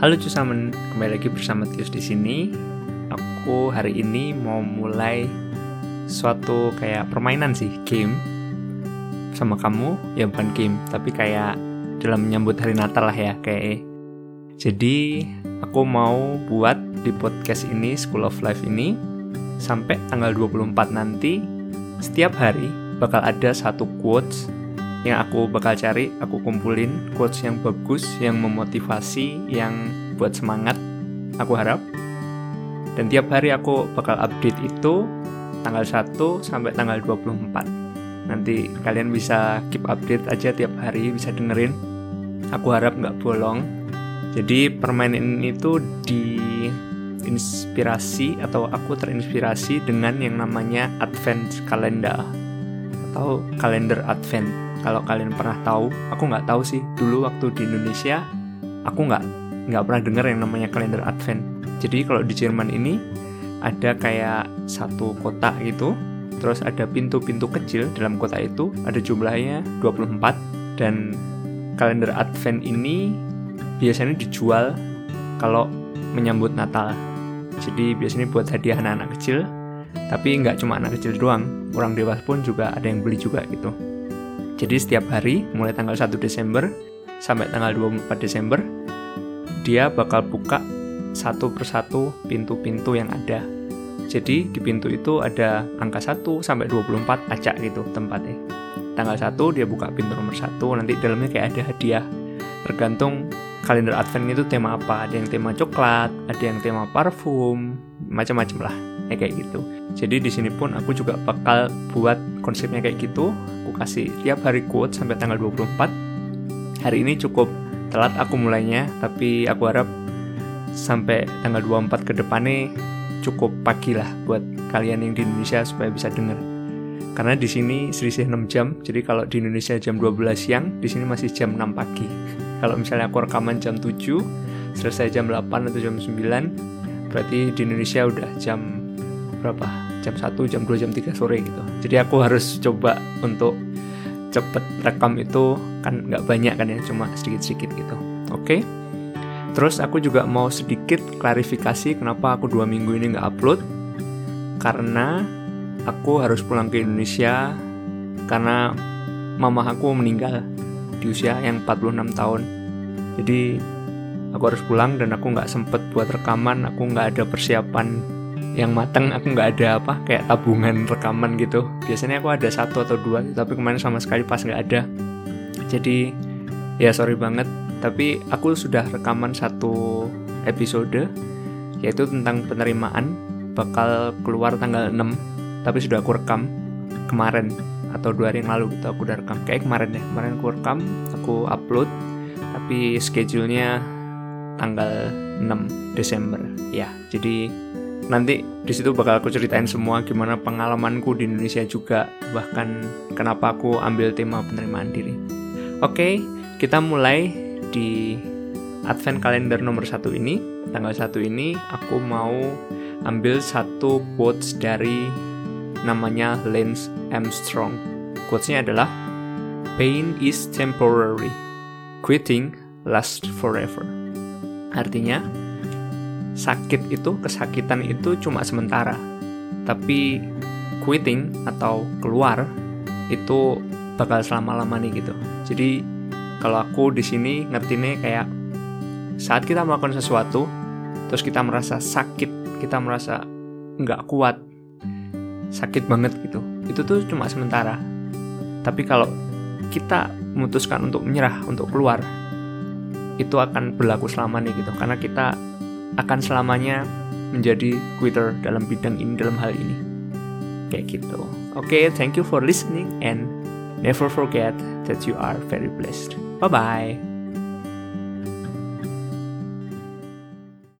Halo Cusamen, kembali lagi bersama Tius di sini. Aku hari ini mau mulai suatu kayak permainan sih, game sama kamu. Ya bukan game, tapi kayak dalam menyambut hari Natal lah ya, kayak. Jadi aku mau buat di podcast ini School of Life ini sampai tanggal 24 nanti setiap hari bakal ada satu quotes yang aku bakal cari, aku kumpulin quotes yang bagus, yang memotivasi, yang buat semangat, aku harap. Dan tiap hari aku bakal update itu tanggal 1 sampai tanggal 24. Nanti kalian bisa keep update aja tiap hari, bisa dengerin. Aku harap nggak bolong. Jadi permainan ini tuh diinspirasi atau aku terinspirasi dengan yang namanya Advent Calendar atau kalender Advent kalau kalian pernah tahu aku nggak tahu sih. Dulu waktu di Indonesia aku nggak nggak pernah dengar yang namanya kalender Advent. Jadi kalau di Jerman ini ada kayak satu kotak gitu terus ada pintu-pintu kecil dalam kota itu ada jumlahnya 24 dan kalender Advent ini biasanya dijual kalau menyambut Natal. Jadi biasanya buat hadiah anak-anak kecil tapi nggak cuma anak kecil doang orang dewasa pun juga ada yang beli juga gitu jadi setiap hari mulai tanggal 1 Desember sampai tanggal 24 Desember dia bakal buka satu persatu pintu-pintu yang ada. Jadi di pintu itu ada angka 1 sampai 24 acak gitu tempatnya. Tanggal 1 dia buka pintu nomor 1, nanti dalamnya kayak ada hadiah. Tergantung kalender advent itu tema apa. Ada yang tema coklat, ada yang tema parfum, macam-macam lah. Ya kayak gitu. Jadi di sini pun aku juga bakal buat konsepnya kayak gitu kasih tiap hari quote sampai tanggal 24. Hari ini cukup telat aku mulainya, tapi aku harap sampai tanggal 24 ke depannya cukup pagi lah buat kalian yang di Indonesia supaya bisa dengar. Karena di sini selisih 6 jam, jadi kalau di Indonesia jam 12 siang, di sini masih jam 6 pagi. Kalau misalnya aku rekaman jam 7, selesai jam 8 atau jam 9, berarti di Indonesia udah jam berapa? Jam 1, jam 2, jam 3 sore gitu. Jadi aku harus coba untuk cepet rekam itu kan nggak banyak kan ya cuma sedikit-sedikit gitu oke okay? terus aku juga mau sedikit klarifikasi kenapa aku dua minggu ini nggak upload karena aku harus pulang ke Indonesia karena mama aku meninggal di usia yang 46 tahun jadi aku harus pulang dan aku nggak sempet buat rekaman aku nggak ada persiapan yang matang aku nggak ada apa kayak tabungan rekaman gitu. Biasanya aku ada satu atau dua tapi kemarin sama sekali pas nggak ada. Jadi ya sorry banget tapi aku sudah rekaman satu episode yaitu tentang penerimaan bakal keluar tanggal 6 tapi sudah aku rekam kemarin atau dua hari yang lalu gitu aku udah rekam. Kayak kemarin deh kemarin aku rekam aku upload tapi schedule-nya tanggal 6 Desember. Ya jadi nanti di situ bakal aku ceritain semua gimana pengalamanku di Indonesia juga bahkan kenapa aku ambil tema penerimaan diri. Oke, kita mulai di Advent Calendar nomor satu ini. Tanggal satu ini aku mau ambil satu quotes dari namanya Lance Armstrong. Quotesnya adalah Pain is temporary, quitting lasts forever. Artinya, sakit itu, kesakitan itu cuma sementara. Tapi quitting atau keluar itu bakal selama-lamanya gitu. Jadi kalau aku di sini ngertinya kayak saat kita melakukan sesuatu, terus kita merasa sakit, kita merasa nggak kuat, sakit banget gitu. Itu tuh cuma sementara. Tapi kalau kita memutuskan untuk menyerah, untuk keluar, itu akan berlaku selamanya gitu. Karena kita akan selamanya menjadi quitter dalam bidang ini dalam hal ini. Kayak gitu. Oke okay, thank you for listening and never forget that you are very blessed. Bye bye